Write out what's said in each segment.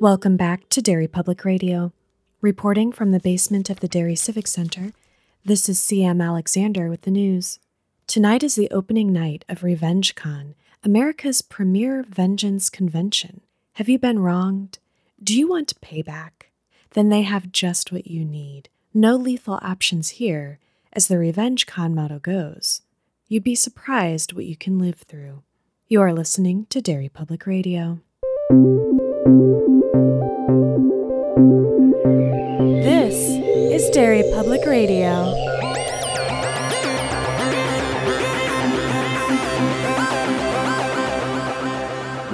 Welcome back to Derry Public Radio. Reporting from the basement of the Derry Civic Center, this is CM Alexander with the news. Tonight is the opening night of RevengeCon, America's premier vengeance convention. Have you been wronged? Do you want payback? Then they have just what you need. No lethal options here, as the RevengeCon motto goes. You'd be surprised what you can live through. You are listening to Derry Public Radio. Public Radio.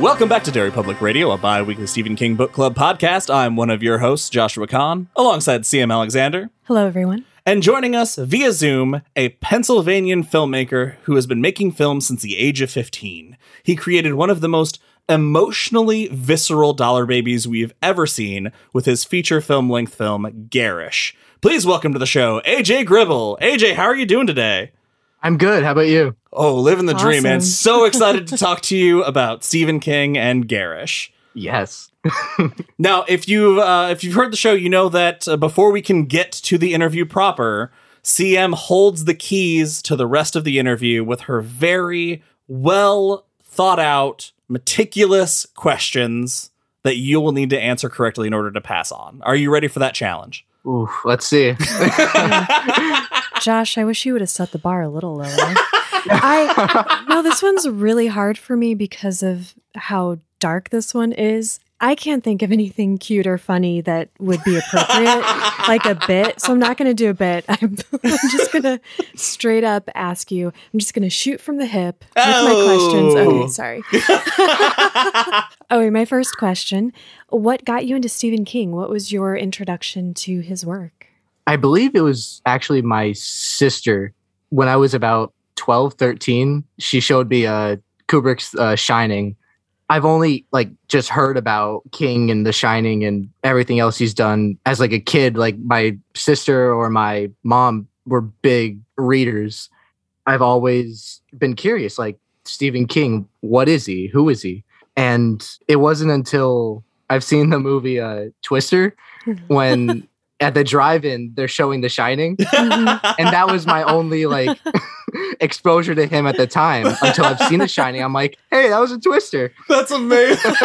Welcome back to Derry Public Radio, a bi weekly Stephen King Book Club podcast. I'm one of your hosts, Joshua Kahn, alongside CM Alexander. Hello, everyone. And joining us via Zoom, a Pennsylvanian filmmaker who has been making films since the age of 15. He created one of the most emotionally visceral dollar babies we've ever seen with his feature film length film, Garish. Please welcome to the show, AJ Gribble. AJ, how are you doing today? I'm good. How about you? Oh, living the dream, man. So excited to talk to you about Stephen King and Garish. Yes. Now, if you've uh, if you've heard the show, you know that uh, before we can get to the interview proper, CM holds the keys to the rest of the interview with her very well thought out, meticulous questions that you will need to answer correctly in order to pass on. Are you ready for that challenge? Ooh, let's see. Josh, I wish you would have set the bar a little lower. I no, this one's really hard for me because of how dark this one is. I can't think of anything cute or funny that would be appropriate, like a bit. So I'm not going to do a bit. I'm, I'm just going to straight up ask you. I'm just going to shoot from the hip with my questions. Oh. Okay, sorry. okay, my first question: What got you into Stephen King? What was your introduction to his work? I believe it was actually my sister when I was about 12, 13. She showed me uh, Kubrick's uh, Shining. I've only like just heard about King and The Shining and everything else he's done as like a kid. Like my sister or my mom were big readers. I've always been curious, like Stephen King, what is he? Who is he? And it wasn't until I've seen the movie uh, Twister when at the drive-in they're showing The Shining, Mhm. and that was my only like exposure to him at the time until I've seen The Shining. I'm like, hey, that was a Twister. That's amazing.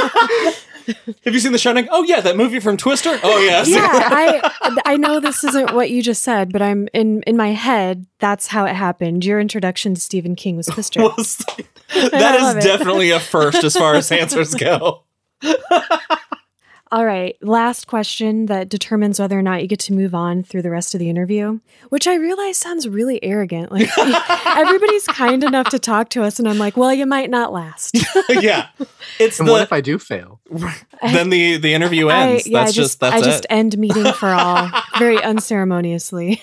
Have you seen The Shining? Oh yeah, that movie from Twister. Oh yes. yeah, I I know this isn't what you just said, but I'm in in my head. That's how it happened. Your introduction to Stephen King was Twister. Was- I that love is it. definitely a first as far as answers go. All right, last question that determines whether or not you get to move on through the rest of the interview, which I realize sounds really arrogant. Like everybody's kind enough to talk to us, and I'm like, well, you might not last. yeah, it's And the what if I do fail? then the the interview ends. I, yeah, that's I just, just that's I just it. end meeting for all very unceremoniously.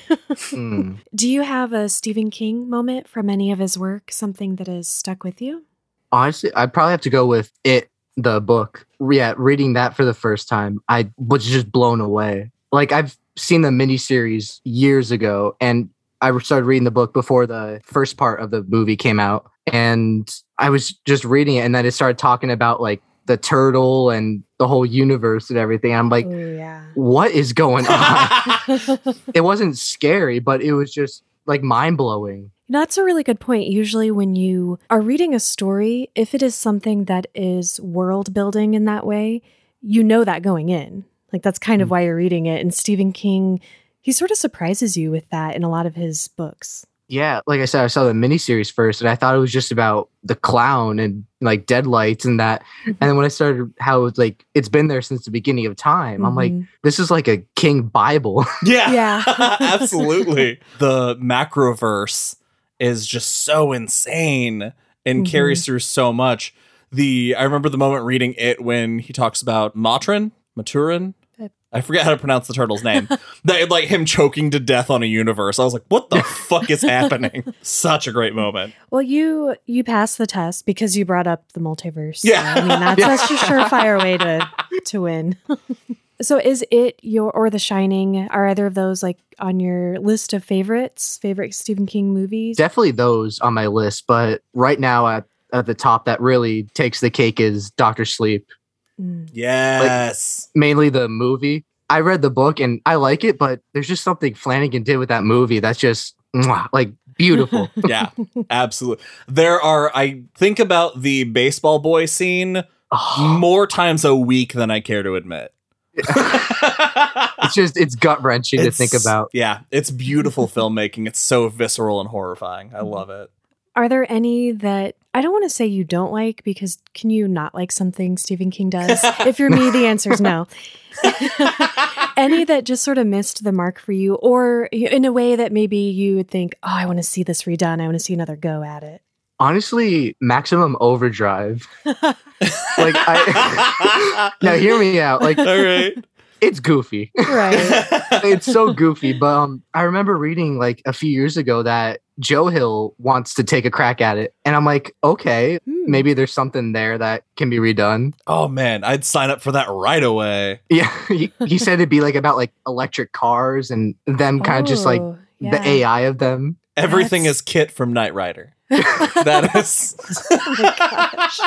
Hmm. Do you have a Stephen King moment from any of his work? Something that has stuck with you? Honestly, I'd probably have to go with it, the book. Yeah, reading that for the first time, I was just blown away. Like I've seen the miniseries years ago, and I started reading the book before the first part of the movie came out, and I was just reading it, and then it started talking about like the turtle and the whole universe and everything. I'm like, yeah. what is going on? it wasn't scary, but it was just like mind blowing. That's a really good point. Usually, when you are reading a story, if it is something that is world building in that way, you know that going in. Like, that's kind of Mm. why you're reading it. And Stephen King, he sort of surprises you with that in a lot of his books. Yeah, like I said, I saw the miniseries first, and I thought it was just about the clown and like deadlights and that. And then when I started, how it's like it's been there since the beginning of time. I'm like, Mhm. this is like a King Bible. yeah, Yeah. absolutely. The macroverse is just so insane and Mhm. carries through so much. The I remember the moment reading it when he talks about Matrin, Maturin. I forget how to pronounce the turtle's name. that like him choking to death on a universe. I was like, what the fuck is happening? Such a great moment. Well, you you passed the test because you brought up the multiverse. So, Yeah. I mean that's that's a surefire way to to win. So, is it your or The Shining? Are either of those like on your list of favorites? Favorite Stephen King movies? Definitely those on my list, but right now at at the top that really takes the cake is Doctor Sleep. Mm. Yes. mainly the movie. I read the book and I like it, but there's just something Flanagan did with that movie that's just mwah, like beautiful. yeah, absolutely. There are, I think about the baseball boy scene Oh, more times a week than I care to admit. it's just it's gut wrenching to think about. Yeah, it's beautiful filmmaking. It's so visceral and horrifying. I love it. Are there any that I don't want to say you don't like because can you not like something Stephen King does? if you're me, the answer is no. any that just sort of missed the mark for you, or in a way that maybe you would think, oh, I want to see this redone. I want to see another go at it. Honestly, Maximum Overdrive. Like I now hear me out. Like All right. it's goofy. right. it's so goofy. But um, I remember reading like a few years ago that Joe Hill wants to take a crack at it, and I'm like, okay, Hmm. maybe there's something there that can be redone. Oh man, I'd sign up for that right away. Yeah, he, he said it'd be like about like electric cars and them kind of just like Oh, the. AI of them. Everything That's- is KITT from Knight Rider. That is. oh my gosh.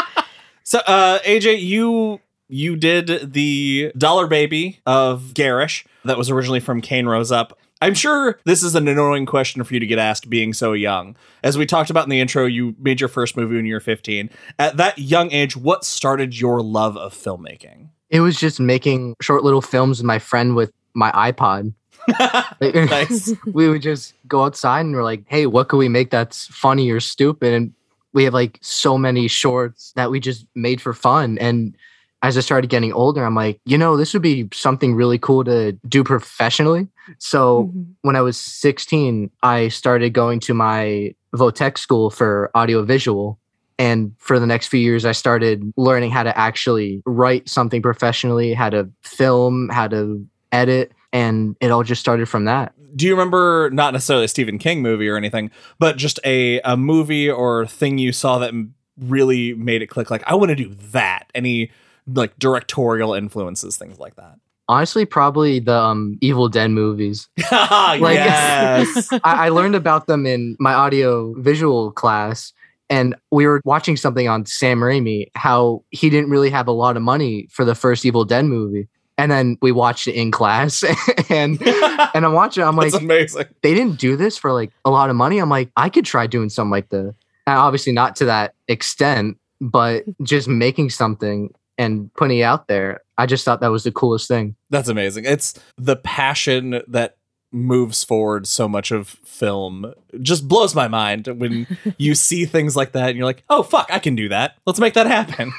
So, uh, AJ, you you did the Dollar Baby of Garish that was originally from Cain Rose Up. I'm sure this is an annoying question for you to get asked being so young. As we talked about in the intro, you made your first movie when you were 15. At that young age, what started your love of filmmaking? It was just making short little films with my friend with my iPod. Like, nice. we would just go outside and we're like, hey, what could we make that's funny or stupid? And we have like so many shorts that we just made for fun. And as I started getting older, I'm like, you know, this would be something really cool to do professionally. So Mhm. when I was 16, I started going to my Votech school for audiovisual. And for the next few years, I started learning how to actually write something professionally, how to film, how to edit. And it all just started from that. Do you remember not necessarily a Stephen King movie or anything, but just a a movie or thing you saw that really made it click? Like, I want to do that. Any like directorial influences, things like that. Honestly, probably the um, Evil Dead movies. Like- yes. I, I learned about them in my audio visual class. And we were watching something on Sam Raimi, how he didn't really have a lot of money for the first Evil Dead movie. And then we watched it in class and and I'm watching, I'm like, amazing. they didn't do this for like a lot of money. I'm like, I could try doing something like this. And obviously not to that extent, but just making something and putting it out there. I just thought that was the coolest thing. That's amazing. It's the passion that moves forward so much of film just blows my mind when you see things like that and you're like, "Oh fuck, I can do that. Let's make that happen."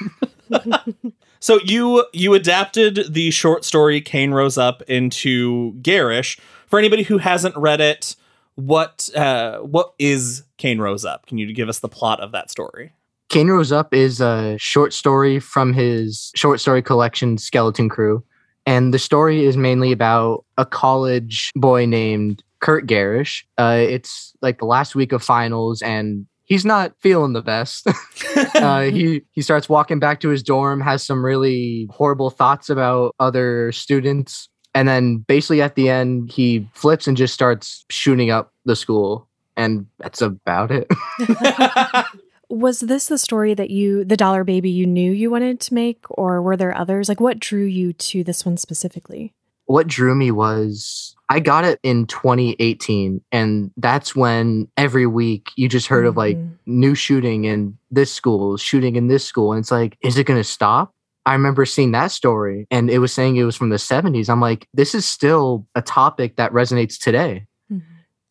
so you you adapted the short story Cain Rose Up into Garish. For anybody who hasn't read it, what uh what is Cain Rose Up? Can you give us the plot of that story? Cain Rose Up is a short story from his short story collection, Skeleton Crew. And the story is mainly about a college boy named Curt Garish. Uh, it's like the last week of finals, and he's not feeling the best. uh, he he starts walking back to his dorm, has some really horrible thoughts about other students, and then basically at the end he flips and just starts shooting up the school, and that's about it. Was this the story that you, the Dollar Baby, you knew you wanted to make, or were there others? Like, what drew you to this one specifically? what drew me was I got it in 2018, and that's when every week you just heard of like Mhm. new shooting in this school, shooting in this school, and it's like, is it going to stop? I remember seeing that story, and it was saying it was from the 70s. I'm like, this is still a topic that resonates today, Mhm.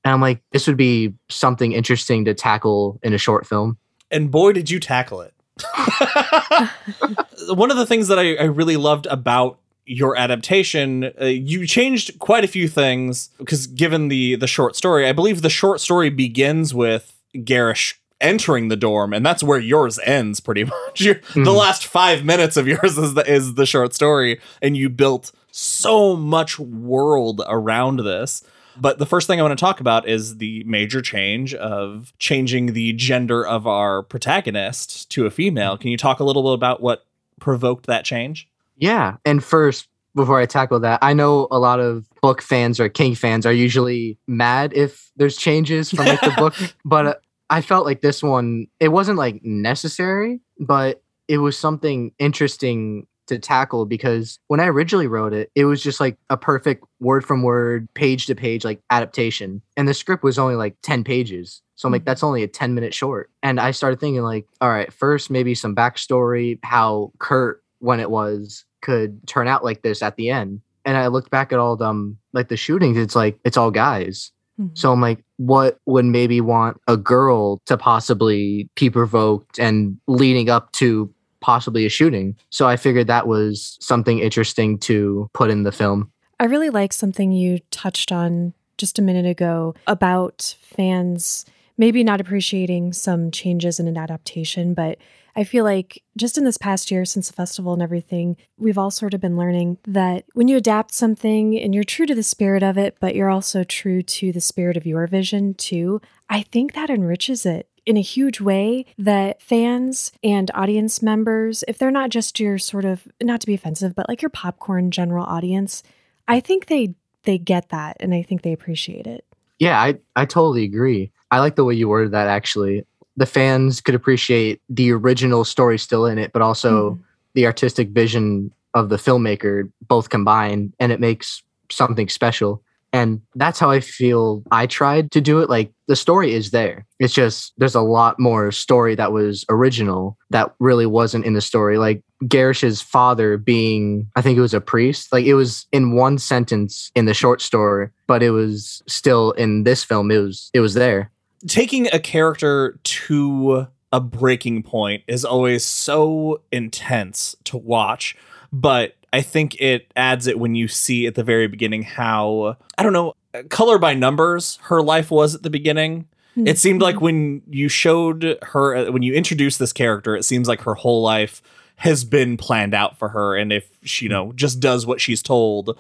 and I'm like, this would be something interesting to tackle in a short film. And boy did you tackle it. One of the things that I, I really loved about your adaptation uh, you changed quite a few things because given the the short story i believe the short story begins with garish entering the dorm and that's where yours ends pretty much. Your- the Mhm. last five minutes of yours is the, is the short story and you built so much world around this but the first thing I want to talk about is the major change of changing the gender of our protagonist to a female. Can you talk a little bit about what provoked that change? Yeah. And first, before I tackle that, I know a lot of book fans or King fans are usually mad if there's changes from like the book, but uh, I felt like this one, it wasn't like necessary, but it was something interesting to tackle because when I originally wrote it, it was just like a perfect word from word, page to page, like adaptation. And the script was only like 10 pages. So I'm like, Mhm. that's only a 10 minute short. And I started thinking, like, all right, first, maybe some backstory, how Curt, when it was, could turn out like this at the end. And I looked back at all them, like the shootings, it's like, it's all guys. Mhm. So I'm like, what would maybe want a girl to possibly be provoked and leading up to possibly a shooting? So I figured that was something interesting to put in the film. I really like something you touched on just a minute ago about fans maybe not appreciating some changes in an adaptation, but I feel like just in this past year since the festival and everything, we've all sort of been learning that when you adapt something and you're true to the spirit of it, but you're also true to the spirit of your vision too, I think that enriches it in a huge way that fans and audience members, if they're not just your sort of, not to be offensive, but like your popcorn general audience, I think they they get that and I think they appreciate it. Yeah, I, I totally agree. I like the way you worded that actually. The fans could appreciate the original story still in it, but also Mhm. the artistic vision of the filmmaker both combined, and it makes something special. And that's how I feel I tried to do it. Like the story is there. It's just there's a lot more story that was original that really wasn't in the story. Like Garish's father being, I think it was a priest. Like it was in one sentence in the short story, but it was still in this film. It was it was there. taking a character to a breaking point is always so intense to watch but i think it adds it when you see at the very beginning how i don't know color by numbers her life was at the beginning. Hmm. it seemed like when you showed her uh, when you introduced this character it seems like her whole life has been planned out for her. And if she you know just does what she's told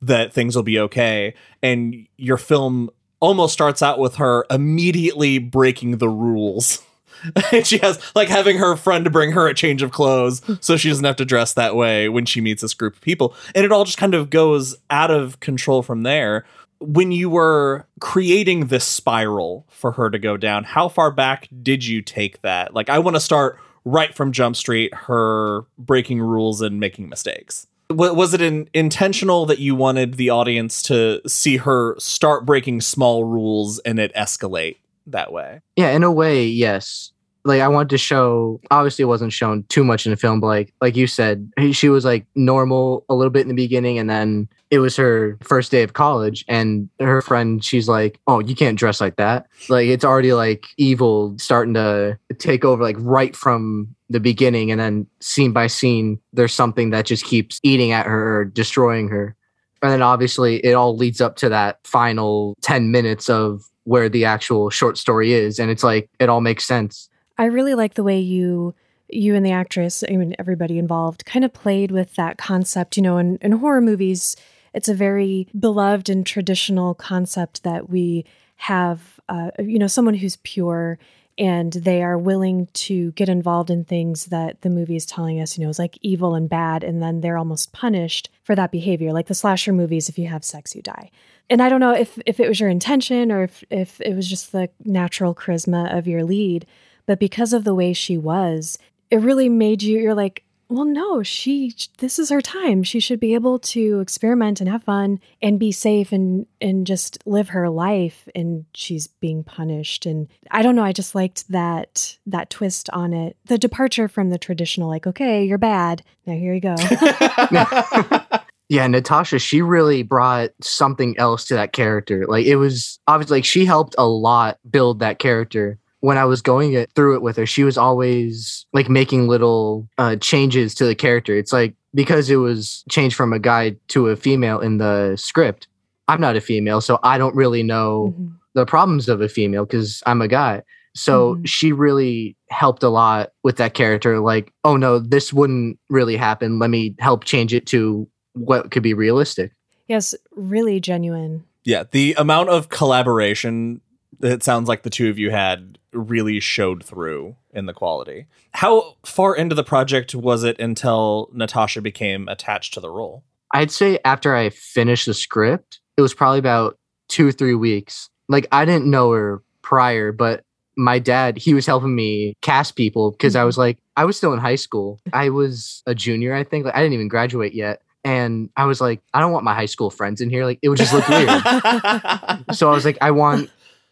that things will be okay. And your film almost starts out with her immediately breaking the rules and she has like having her friend bring her a change of clothes so she doesn't have to dress that way when she meets this group of people. And it all just kind of goes out of control from there. When you were creating this spiral for her to go down how far back did you take that? Like i want to start right from jump street her breaking rules and making mistakes. Was it in, intentional that you wanted the audience to see her start breaking small rules and it escalate that way? Yeah, in a way, yes. Like I wanted to show. Obviously, it wasn't shown too much in the film, but like like you said, she was like normal a little bit in the beginning, and then it was her first day of college, and her friend, she's like, "Oh, you can't dress like that." Like it's already like evil starting to take over, like right from the beginning, and then scene by scene, there's something that just keeps eating at her or destroying her. And then obviously it all leads up to that final 10 minutes of where the actual short story is. And it's like, it all makes sense. I really like the way you you and the actress, I mean everybody involved, kind of played with that concept. You know, in, in horror movies, it's a very beloved and traditional concept that we have uh, you know, someone who's pure and they are willing to get involved in things that the movie is telling us, you know, is like evil and bad, and then they're almost punished for that behavior. Like the slasher movies, if you have sex, you die. And I don't know if if it was your intention or if if it was just the natural charisma of your lead, but because of the way she was, it really made you you're like, well, no, she this is her time. She should be able to experiment and have fun and be safe and and just live her life and she's being punished and I don't know, I just liked that that twist on it. The departure from the traditional like, okay, you're bad. Now here you go. Yeah, Natasha, she really brought something else to that character. Like it was obviously like she helped a lot build that character. When I was going it through it with her, she was always like making little uh, changes to the character. It's like because it was changed from a guy to a female in the script. I'm not a female, so I don't really know Mhm. the problems of a female because I'm a guy. So Mhm. she really helped a lot with that character. Like, oh no, this wouldn't really happen. Let me help change it to what could be realistic. Yes, really genuine. yeah the amount of collaboration that it sounds like the two of you had really showed through in the quality how far into the project was it until natasha became attached to the role I'd say after I finished the script, it was probably about two, or three weeks. Like I didn't know her prior, but my dad, he was helping me cast people because I was like, I was still in high school. I was a junior, I think. Like, I didn't even graduate yet. And I was like, I don't want my high school friends in here. Like, it would just look weird. so I was like, I want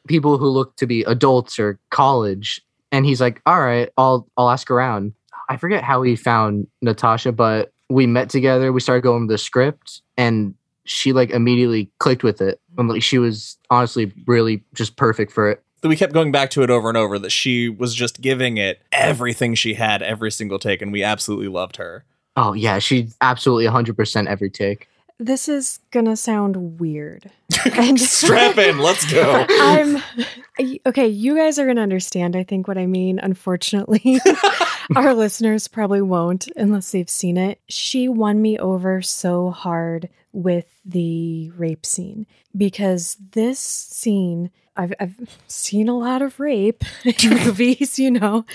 people who look to be adults or college. And he's like, all right, I'll I'll ask around. I forget how he found Natasha, but we met together. We started going over the script, and she like immediately clicked with it. And like she was honestly really just perfect for it. we kept going back to it over and over that she was just giving it everything she had every single take and we absolutely loved her Oh yeah, she absolutely 100% every take. This is gonna sound weird. And- strap in let's go I'm okay. You guys are gonna understand. I think what I mean. Unfortunately, our listeners probably won't unless they've seen it. She won me over so hard with the rape scene because this scene. I've, I've seen a lot of rape in movies, you know,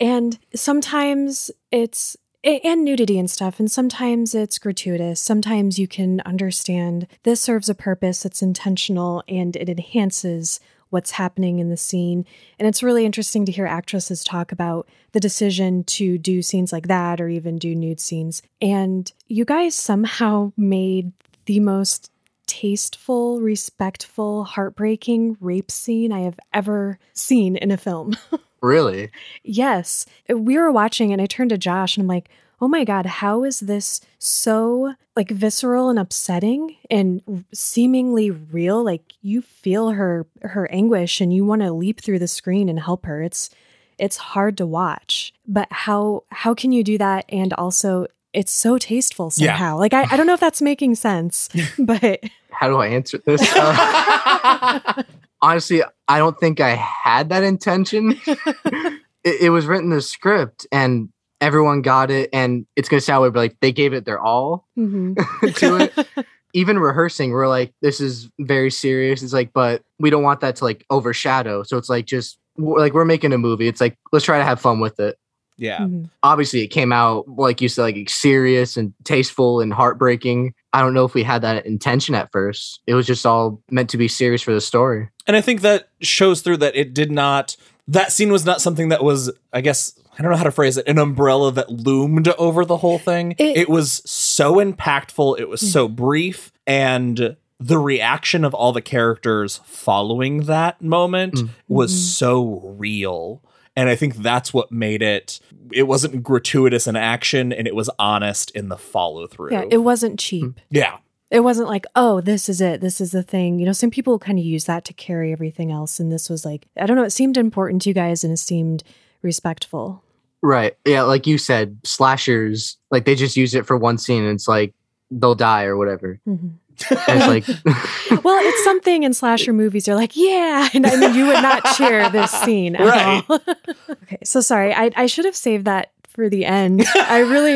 and sometimes it's and nudity and stuff. And sometimes it's gratuitous. Sometimes you can understand this serves a purpose, it's intentional, and it enhances what's happening in the scene. And it's really interesting to hear actresses talk about the decision to do scenes like that or even do nude scenes. And you guys somehow made the most tasteful, respectful, heartbreaking rape scene I have ever seen in a film. Really? Yes. We were watching and I turned to Josh and I'm like, oh my God, how is this so like visceral and upsetting and seemingly real? Like you feel her her anguish and you want to leap through the screen and help her. It's it's hard to watch. But how how can you do that and also it's so tasteful Yeah. somehow. Like I, I don't know if that's making sense, but How do I answer this? Uh, honestly, I don't think I had that intention. it, it was written in the script and everyone got it. And it's going to sound weird, but like they gave it their all Mhm. to it. Even rehearsing, we're like, this is very serious. It's like, but we don't want that to like overshadow. So it's like, just like we're making a movie. It's like, let's try to have fun with it. Yeah Mhm. Obviously, it came out, like you said, like serious and tasteful and heartbreaking. I don't know if we had that intention at first. It was just all meant to be serious for the story. and i think that shows through that it did not that scene was not something that was i guess i don't know how to phrase it an umbrella that loomed over the whole thing It- it, was so impactful it was so brief and the reaction of all the characters following that moment Mm. was Mhm. so real and i think that's what made it it wasn't gratuitous in action and it was honest in the follow through Yeah, it wasn't cheap. yeah It wasn't like, oh, this is it. This is the thing. You know, some people kind of use that to carry everything else. And this was like, I don't know, it seemed important to you guys and it seemed respectful. Right. Yeah. Like you said, slashers, like they just use it for one scene and it's like they'll die or whatever. Mhm. And it's like, Well, it's something in slasher movies. You're like, yeah. And I mean, you would not cheer this scene at Right. all. okay. So sorry. I, I should have saved that for the end. I really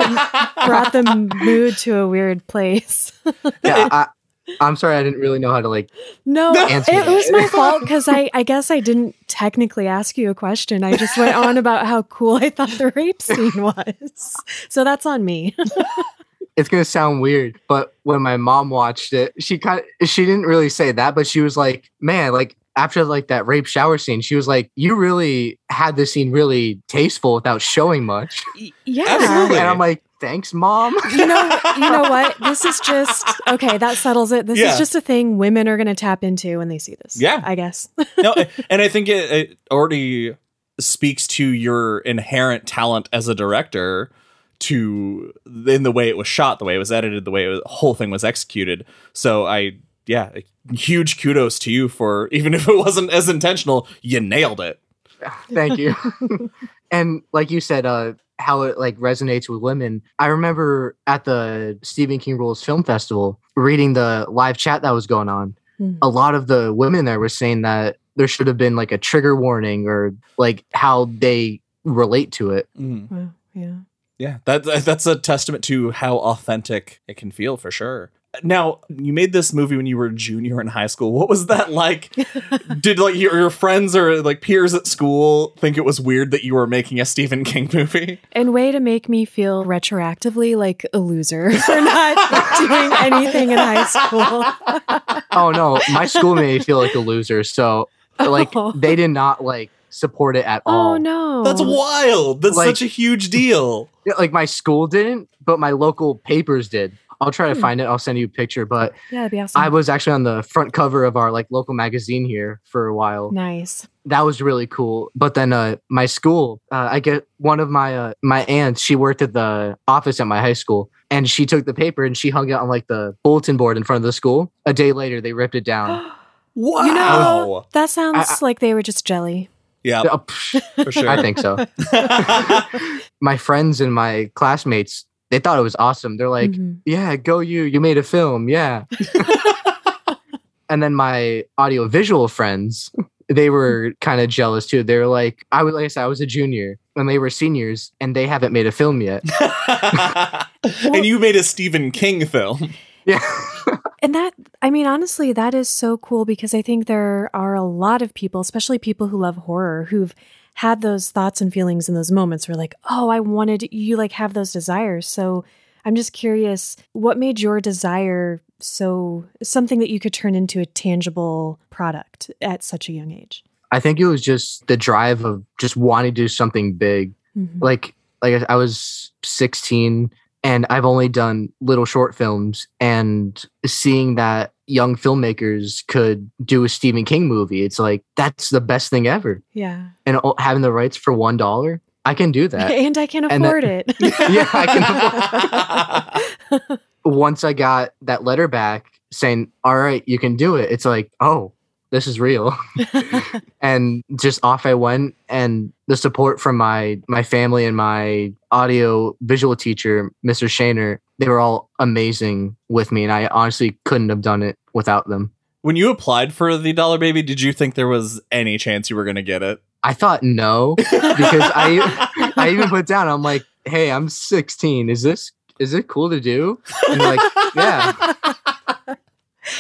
brought the mood to a weird place. yeah, I, I'm sorry. I didn't really know how to like, No, it, Answer it that. was my fault because I, I guess I didn't technically ask you a question. I just went on about how cool I thought the rape scene was. So that's on me. It's going to sound weird, but when my mom watched it, she kind of, she didn't really say that, but she was like, man, like after like that rape shower scene, she was like, you really had this scene really tasteful without showing much. Yeah. Absolutely. And I'm like, thanks, mom. You know, you know what? This is just okay. That settles it. This Yeah. is just a thing women are going to tap into when they see this. Yeah. I guess. no, and I think it, it already speaks to your inherent talent as a director to in the way it was shot, the way it was edited, the way was, the whole thing was executed. So I, yeah, huge kudos to you for even if it wasn't as intentional, you nailed it. Thank you. and like you said, uh, how it like resonates with women. I remember at the Stephen King Rules Film Festival reading the live chat that was going on. Hmm. A lot of the women there were saying that there should have been like a trigger warning or like how they relate to it. Mm. Wow. Yeah. Yeah, that that's a testament to how authentic it can feel for sure. Now, you made this movie when you were a junior in high school. What was that like? Did like your, your friends or like peers at school think it was weird that you were making a Stephen King movie? And way to make me feel retroactively like a loser for not doing anything in high school. Oh no, my school made me feel like a loser. So like Oh. they did not like support it at Oh all. Oh no. That's wild. That's Like- such a huge deal. Yeah, Like my school didn't, but my local papers did. I'll try to Hmm. find it. I'll send you a picture. But Yeah, that'd be awesome. I was actually on the front cover of our like local magazine here for a while. nice. That was really cool. But then uh, my school, uh, I get one of my uh, my aunts. She worked at the office at my high school, and she took the paper and she hung it on like the bulletin board in front of the school. A day later, they ripped it down. Wow. You know, that sounds I- like they were just jelly. Yeah, psh, for sure. I think so. my friends and my classmates, they thought it was awesome. They're like, Mhm. yeah, go you. You made a film. Yeah. and then my audio visual friends, they were kind of jealous too. They were like, I was like I said, I was a junior and they were seniors and they haven't made a film yet. and you made a Stephen King film. Yeah. And that, I mean, honestly, that is so cool because I think there are a lot of people, especially people who love horror, who've had those thoughts and feelings in those moments where, like, oh, I wanted you, like, have those desires. So I'm just curious, what made your desire so something that you could turn into a tangible product at such a young age? I think it was just the drive of just wanting to do something big. Mhm. Like like I was 16 and I've only done little short films and seeing that young filmmakers could do a Stephen King movie, it's like that's the best thing ever. Yeah. And having the rights for one dollar, I can do that. and I can and that- afford it. yeah, I can. afford Once I got that letter back saying, "All right, you can do it," it's like, oh, this is real. and just off I went, and the support from my my family and my audio visual teacher, Mr. Shaner, they were all amazing with me, and I honestly couldn't have done it without them. when you applied for the Dollar Baby, did you think there was any chance you were going to get it? I thought no, because I I even put down, I'm like, hey, I'm 16. Is this is it cool to do? And like, yeah.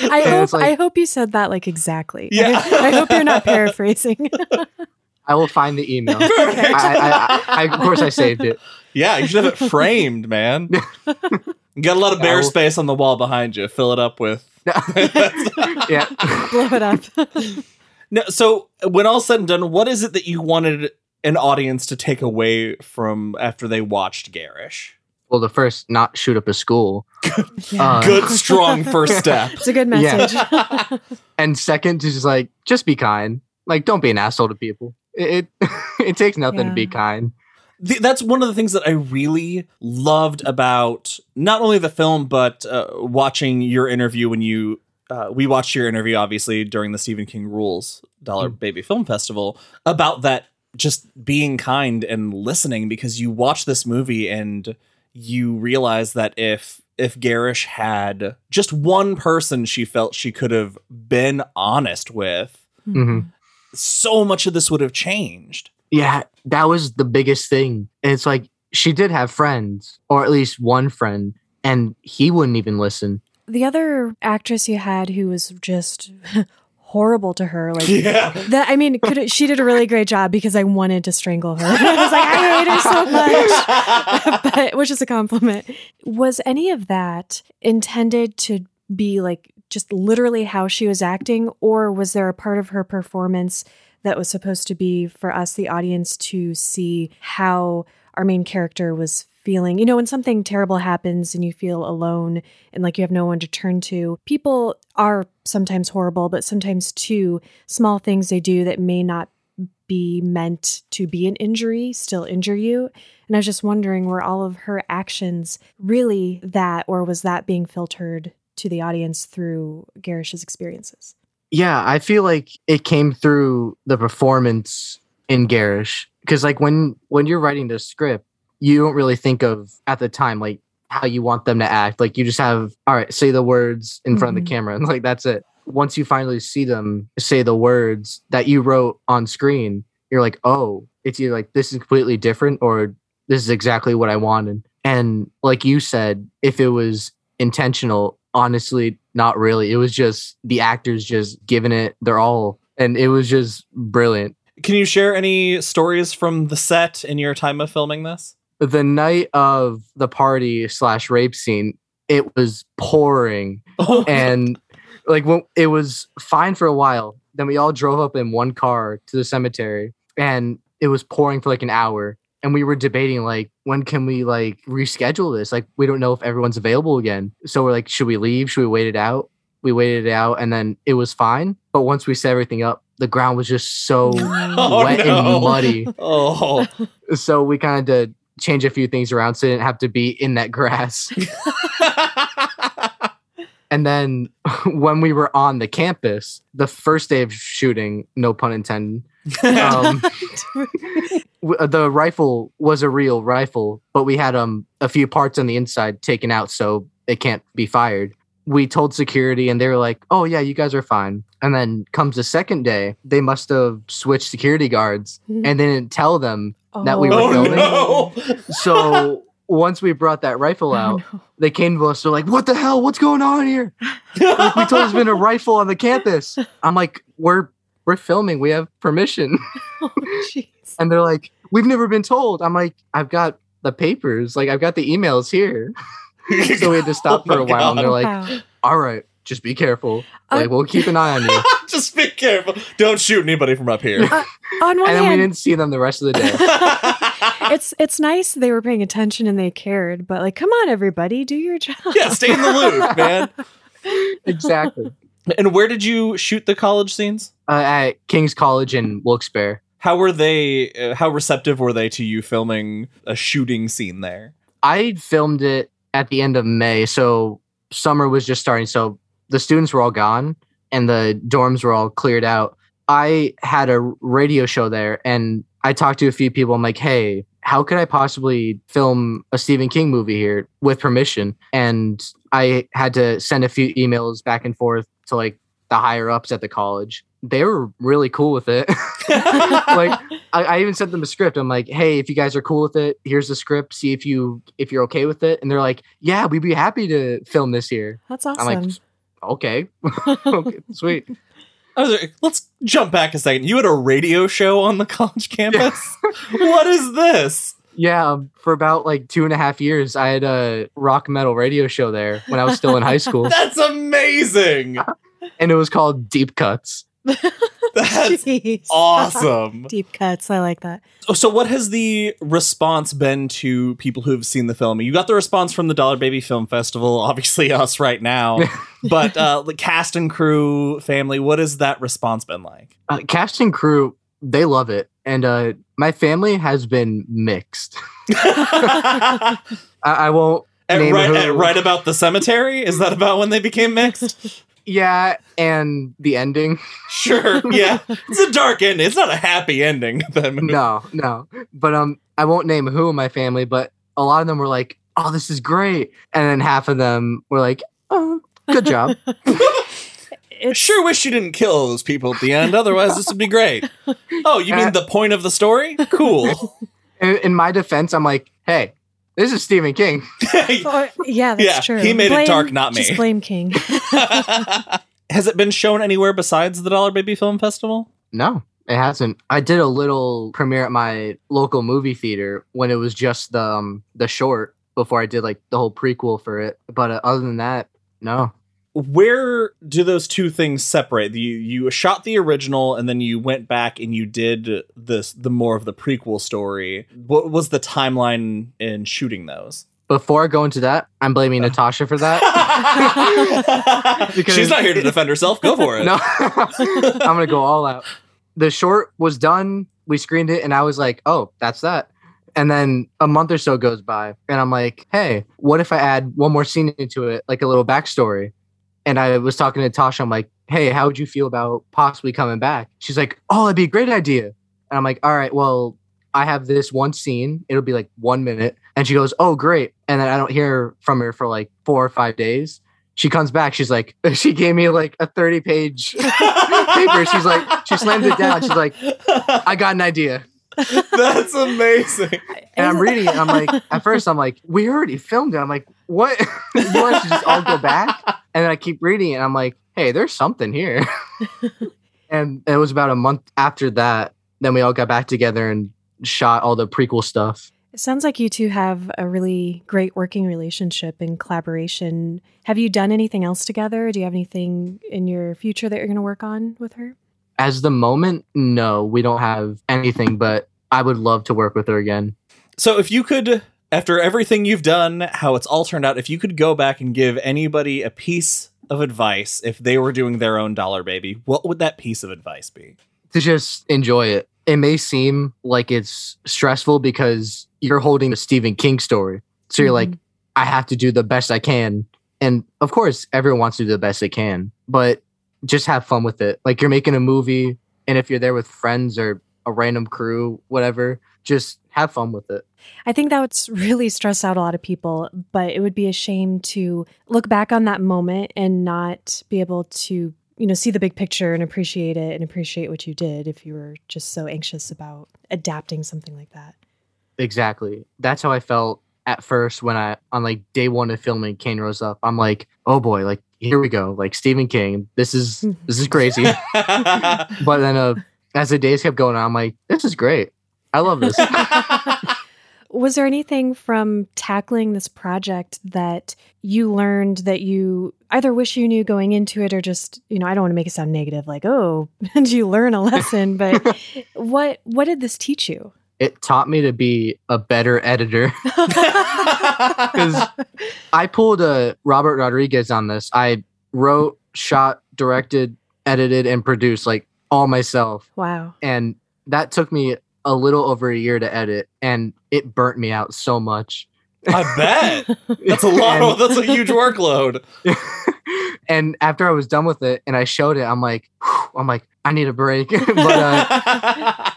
I hope like- I hope you said that like exactly. Yeah. I hope you're not paraphrasing. I will find the email. Perfect. I, I, I, I, of course, I saved it. yeah, you should have it framed, man. You got a lot of bare will- space on the wall behind you. Fill it up with. yeah. Blow it up. No, so when all's said and done, what is it that you wanted an audience to take away from after they watched Garish? Well, the first, not shoot up a school, Uh, Good, strong first step. It's a good Yeah. message. and second, to just like just be kind. Like, don't be an asshole to people. It it, it takes nothing to be kind. Th- that's one of the things that I really loved about not only the film, but uh, watching your interview when you. Uh, we watched your interview, obviously, during the Stephen King Rules Dollar Baby Film Festival about that just being kind and listening because you watch this movie and you realize that if if Garish had just one person she felt she could have been honest with, hmm so much of this would have changed. Yeah, that was the biggest thing. And it's like she did have friends, or at least one friend, and he wouldn't even listen. The other actress you had who was just horrible to her, like Yeah. that. I mean, could it, she did a really great job because I wanted to strangle her. I was like, I hate her so much, but which is a compliment. Was any of that intended to be like just literally how she was acting, or was there a part of her performance that was supposed to be for us, the audience, to see how our main character was feeling? You know, when something terrible happens and you feel alone and like you have no one to turn to, people are sometimes horrible, but sometimes too, small things they do that may not be meant to be an injury still injure you. And I was just wondering, were all of her actions really that, or was that being filtered to the audience through Garish's experiences? Yeah, I feel like it came through the performance in Garish because, like, when when you're writing the script, you don't really think of at the time like how you want them to act. Like, you just have all right, say the words in front of the mm-hmm. camera, and like that's it. Once you finally see them say the words that you wrote on screen, you're like, oh, it's either like this is completely different or this is exactly what I wanted. And like you said, if it was intentional, honestly, not really. It was just the actors just giving it their all. And it was just brilliant. Can you share any stories from the set in your time of filming this? The night of the party slash rape scene, it was pouring. Oh, And like when it was fine for a while. Then we all drove up in one car to the cemetery. and it was pouring for like an hour. And we were debating like when can we like reschedule this? Like we don't know if everyone's available again. So we're like, should we leave? Should we wait it out? We waited it out and then it was fine. But once we set everything up, the ground was just so Oh, wet no. and muddy. Oh, So we kind of did change a few things around so it didn't have to be in that grass. And then when we were on the campus, the first day of shooting, no pun intended, um, the rifle was a real rifle, but we had um a few parts on the inside taken out so it can't be fired. We told security and they were like, "Oh yeah, you guys are fine." And then comes the second day, they must have switched security guards and they didn't tell them. that we were oh filming. no! So once we brought that rifle out, they came to us. They're like, "What the hell? What's going on here?" Like, we told there's been a rifle on the campus. I'm like, "We're we're filming. We have permission." Oh. And they're like, "We've never been told." I'm like, "I've got the papers. Like, I've got the emails here." so we had to stop Oh for a my while. And they're like, Wow. "All right, just be careful. Uh, Like, we'll keep an eye on you." Just be careful. Don't shoot anybody from up here. On one and then we didn't see them the rest of the day. it's it's nice they were paying attention and they cared, but like, come on, everybody, do your job. yeah, stay in the loop, man. exactly. And where did you shoot the college scenes? Uh, at King's College in Wilkes-Barre. How were they? Uh, how receptive were they to you filming a shooting scene there? I filmed it at the end of May, so summer was just starting. So the students were all gone and the dorms were all cleared out. I had a radio show there and I talked to a few people. I'm like, hey, how could I possibly film a Stephen King movie here with permission? And I had to send a few emails back and forth to like the higher ups at the college. They were really cool with it. like I, I even sent them a script. I'm like, hey, if you guys are cool with it, here's the script. See if you if you're okay with it. And they're like, yeah, we'd be happy to film this here. That's awesome. I'm like, okay, okay sweet. I was like, let's jump back a second. You had a radio show on the college campus. what is this? Yeah, um, for about like two and a half years, I had a rock metal radio show there when I was still in high school, That's amazing. and it was called Deep Cuts. That's Jeez. awesome. Deep cuts. I like that. So, what has the response been to people who have seen the film? You got the response from the Dollar Baby Film Festival, obviously us right now, but uh, the cast and crew, family, what has that response been like? Uh, cast and crew, they love it, and uh, my family has been mixed. I, I won't. At name right, at right about the cemetery? Is that about when they became mixed? Yeah, and the ending. Sure. Yeah. It's a dark ending. It's not a happy ending. That movie. No, no. But um, I won't name who in my family, but a lot of them were like, "Oh, this is great," and then half of them were like, "Oh, good job." I sure wish you didn't kill those people at the end. Otherwise, this would be great. Oh, you mean Uh, the point of the story? Cool. in, in my defense, I'm like, "Hey, this is Stephen King." Oh, yeah, that's Yeah, true. he made it dark, not me. Just blame King. Has it been shown anywhere besides the Dollar Baby Film Festival? No, it hasn't. I did a little premiere at my local movie theater when it was just the um, the short before I did like the whole prequel for it. But uh, other than that, no. Where do those two things separate? You you shot the original and then you went back and you did this the more of the prequel story. What was the timeline in shooting those? Before I go into that, I'm blaming uh. Natasha for that. She's not here to defend herself. Go for it. No, I'm gonna go all out. The short was done. We screened it, and I was like, "Oh, that's that." And then a month or so goes by, and I'm like, "Hey, what if I add one more scene into it, like a little backstory?" And I was talking to Tasha. I'm like, "Hey, how would you feel about possibly coming back?" She's like, "Oh, that'd be a great idea." And I'm like, "All right, well." I have this one scene. It'll be like one minute. And she goes, Oh, great. And then I don't hear from her for like four or five days. She comes back. She's like, She gave me like a 30 page paper. She's like, she slams it down. She's like, I got an idea. That's amazing. And I'm reading it. I'm like, at first, I'm like, we already filmed it. I'm like, what? you want to just all go back? And then I keep reading it. And I'm like, hey, there's something here. and it was about a month after that. Then we all got back together and shot all the prequel stuff. It sounds like you two have a really great working relationship and collaboration. Have you done anything else together? Do you have anything in your future that you're going to work on with her? as the moment, no, we don't have anything, but I would love to work with her again. So if you could, after everything you've done, how it's all turned out, if you could go back and give anybody a piece of advice if they were doing their own Dollar Baby, what would that piece of advice be? To just enjoy it. It may seem like it's stressful because you're holding a Stephen King story. So you're like, mm-hmm. I have to do the best I can. And of course, everyone wants to do the best they can, but just have fun with it. Like you're making a movie, and if you're there with friends or a random crew, whatever, just have fun with it. I think that would really stress out a lot of people, but it would be a shame to look back on that moment and not be able to, you know, see the big picture and appreciate it and appreciate what you did if you were just so anxious about adapting something like that. Exactly. That's how I felt at first when I on like day one of filming Cain Rose Up. I'm like, oh boy, like here we go, like Stephen King. This is this is crazy. but then uh as the days kept going on, I'm like, this is great. I love this. Was there anything from tackling this project that you learned that you either wish you knew going into it or just, you know, I don't want to make it sound negative like, oh, did you learn a lesson, but what what did this teach you? It taught me to be a better editor. Because I pulled a Robert Rodriguez on this. I wrote, shot, directed, edited, and produced like all myself. Wow. And that took me a little over a year to edit, and it burnt me out so much. I bet. That's a lot. Of, that's a huge workload. and after I was done with it and I showed it, I'm like, I'm like, I need a break. but uh,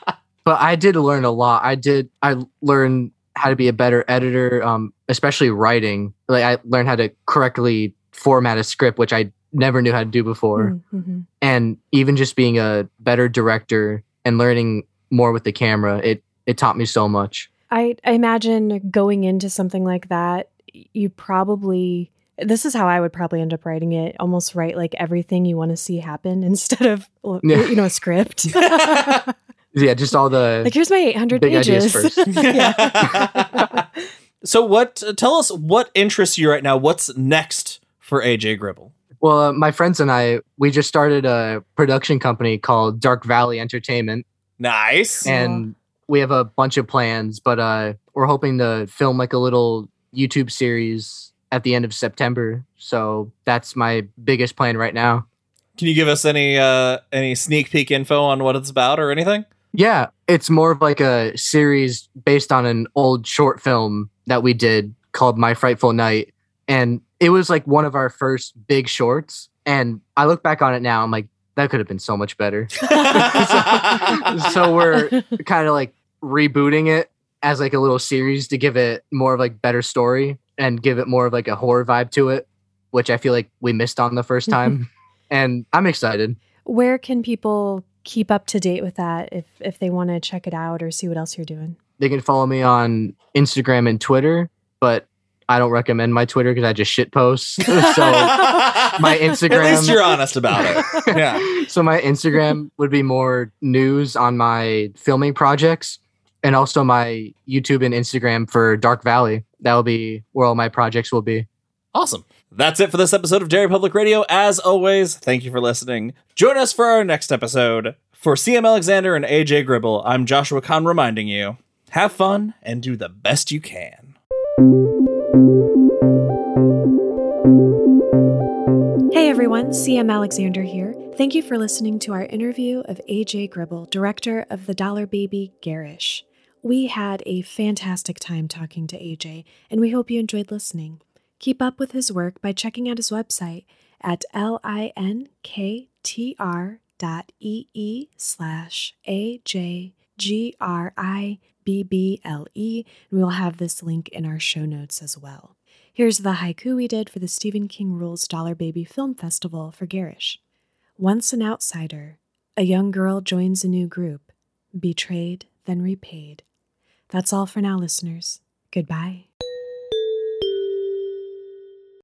but I did learn a lot. I did. I learned how to be a better editor, um, especially writing. Like I learned how to correctly format a script, which I never knew how to do before. Mm-hmm. And even just being a better director and learning more with the camera, it it taught me so much. I, I imagine going into something like that, you probably this is how I would probably end up writing it. Almost write like everything you want to see happen instead of Yeah. you know a script. Yeah, just all the like here's my 800 big ideas pages. first. yeah. so what? uh, Tell us what interests you right now. What's next for AJ Gribble? Well, uh, my friends and I, we just started a production company called Dark Valley Entertainment, Nice. and we have a bunch of plans. But uh, we're hoping to film like a little YouTube series at the end of September. So that's my biggest plan right now. Can you give us any uh any sneak peek info on what it's about or anything? Yeah, it's more of like a series based on an old short film that we did called My Frightful Night. And it was like one of our first big shorts. And I look back on it now, I'm like, that could have been so much better. so we're kind of like rebooting it as like a little series to give it more of like better story and give it more of like a horror vibe to it, which I feel like we missed on the first time. and I'm excited. Where can people keep up to date with that if if they want to check it out or see what else you're doing? They can follow me on Instagram and Twitter, but I don't recommend my Twitter because I just shit post. so my Instagram- At least you're honest about it. Yeah. so my Instagram would be more news on my filming projects and also my YouTube and Instagram for Dark Valley. That will be where all my projects will be. Awesome. That's it for this episode of Derry Public Radio. As always, thank you for listening. Join us for our next episode. For CM Alexander and AJ Gribble, I'm Joshua Kahn reminding you have fun and do the best you can. Hey everyone, CM Alexander here. Thank you for listening to our interview of AJ Gribble, director of The Dollar Baby Garish. We had a fantastic time talking to AJ, and we hope you enjoyed listening. Keep up with his work by checking out his website at linktr dot ee slash a-j-g-r-i-b-b-l-e and we'll have this link in our show notes as well. Here's the haiku we did for the Stephen King Rules Dollar Baby Film Festival for Garish. Once an outsider, a young girl joins a new group, betrayed, then repaid. That's all for now, listeners. Goodbye.